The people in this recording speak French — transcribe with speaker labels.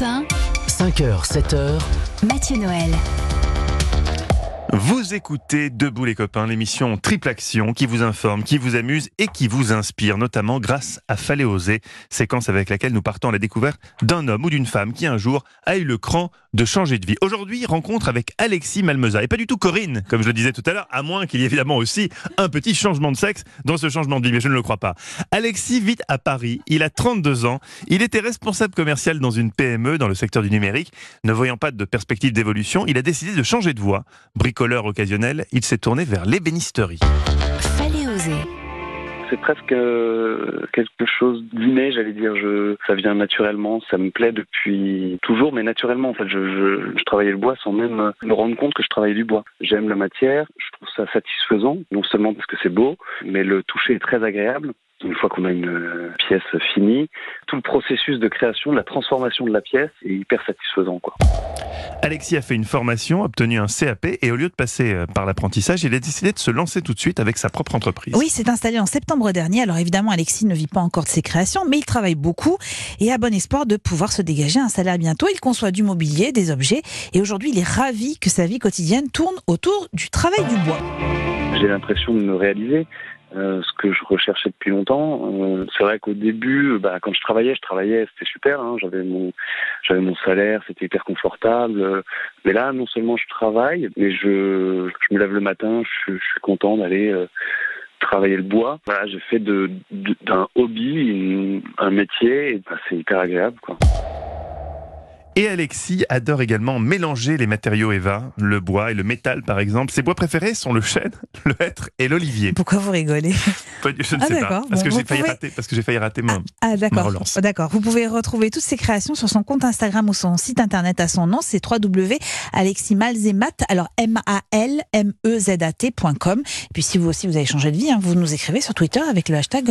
Speaker 1: Europe 1,
Speaker 2: 5h, 7h,
Speaker 1: Mathieu Noël.
Speaker 3: Vous écoutez Debout les copains, l'émission Triple Action qui vous informe, qui vous amuse et qui vous inspire, notamment grâce à Fallait oser, séquence avec laquelle nous partons à la découverte d'un homme ou d'une femme qui un jour a eu le cran de changer de vie. Aujourd'hui, rencontre avec Alexis Malmeza et pas du tout Corinne, comme je le disais tout à l'heure, à moins qu'il y ait évidemment aussi un petit changement de sexe dans ce changement de vie, mais je ne le crois pas. Alexis vit à Paris, il a 32 ans, il était responsable commercial dans une PME dans le secteur du numérique. Ne voyant pas de perspective d'évolution, il a décidé de changer de voie. Bricoleur occasionnel, il s'est tourné vers l'ébénisterie.
Speaker 1: Fallait oser.
Speaker 4: C'est presque euh, quelque chose d'inné, j'allais dire. Je, ça vient naturellement, ça me plaît depuis toujours, mais naturellement. En fait, je, je, je travaillais le bois sans même me rendre compte que je travaillais du bois. J'aime la matière, je trouve ça satisfaisant, non seulement parce que c'est beau, mais le toucher est très agréable. Une fois qu'on a une euh, pièce finie, tout le processus de création, de la transformation de la pièce est hyper satisfaisant. Quoi.
Speaker 3: Alexis a fait une formation, obtenu un CAP et au lieu de passer euh, par l'apprentissage, il a décidé de se lancer tout de suite avec sa propre entreprise.
Speaker 5: Oui, c'est installé en septembre dernier. Alors évidemment, Alexis ne vit pas encore de ses créations, mais il travaille beaucoup et a bon espoir de pouvoir se dégager un salaire bientôt. Il conçoit du mobilier, des objets et aujourd'hui, il est ravi que sa vie quotidienne tourne autour du travail du bois.
Speaker 4: J'ai l'impression de me réaliser. Euh, ce que je recherchais depuis longtemps. Euh, c'est vrai qu'au début, bah, quand je travaillais, je travaillais, c'était super. Hein, j'avais mon, j'avais mon salaire, c'était hyper confortable. Euh, mais là, non seulement je travaille, mais je, je me lève le matin, je, je suis content d'aller euh, travailler le bois. Voilà, j'ai fait de, d'un hobby un métier. Et, bah, c'est hyper agréable, quoi.
Speaker 3: Et Alexis adore également mélanger les matériaux Eva, le bois et le métal par exemple. Ses bois préférés sont le chêne, le hêtre et l'olivier.
Speaker 5: Pourquoi vous rigolez
Speaker 3: Je ne
Speaker 5: Ah,
Speaker 3: sais pas,
Speaker 5: d'accord.
Speaker 3: parce
Speaker 5: Bon,
Speaker 3: que
Speaker 5: vous
Speaker 3: j'ai failli
Speaker 5: pouvez-
Speaker 3: rater, parce que j'ai failli rater mon.
Speaker 5: Ah
Speaker 3: Ma
Speaker 5: d'accord,
Speaker 3: relance.
Speaker 5: d'accord. Vous pouvez retrouver toutes ses créations sur son compte Instagram ou son site internet à son nom, c'est www.aleximalzemat, alors m a l m e z a t.com. Et puis si vous aussi vous avez changé de vie, hein, vous nous écrivez sur Twitter avec le hashtag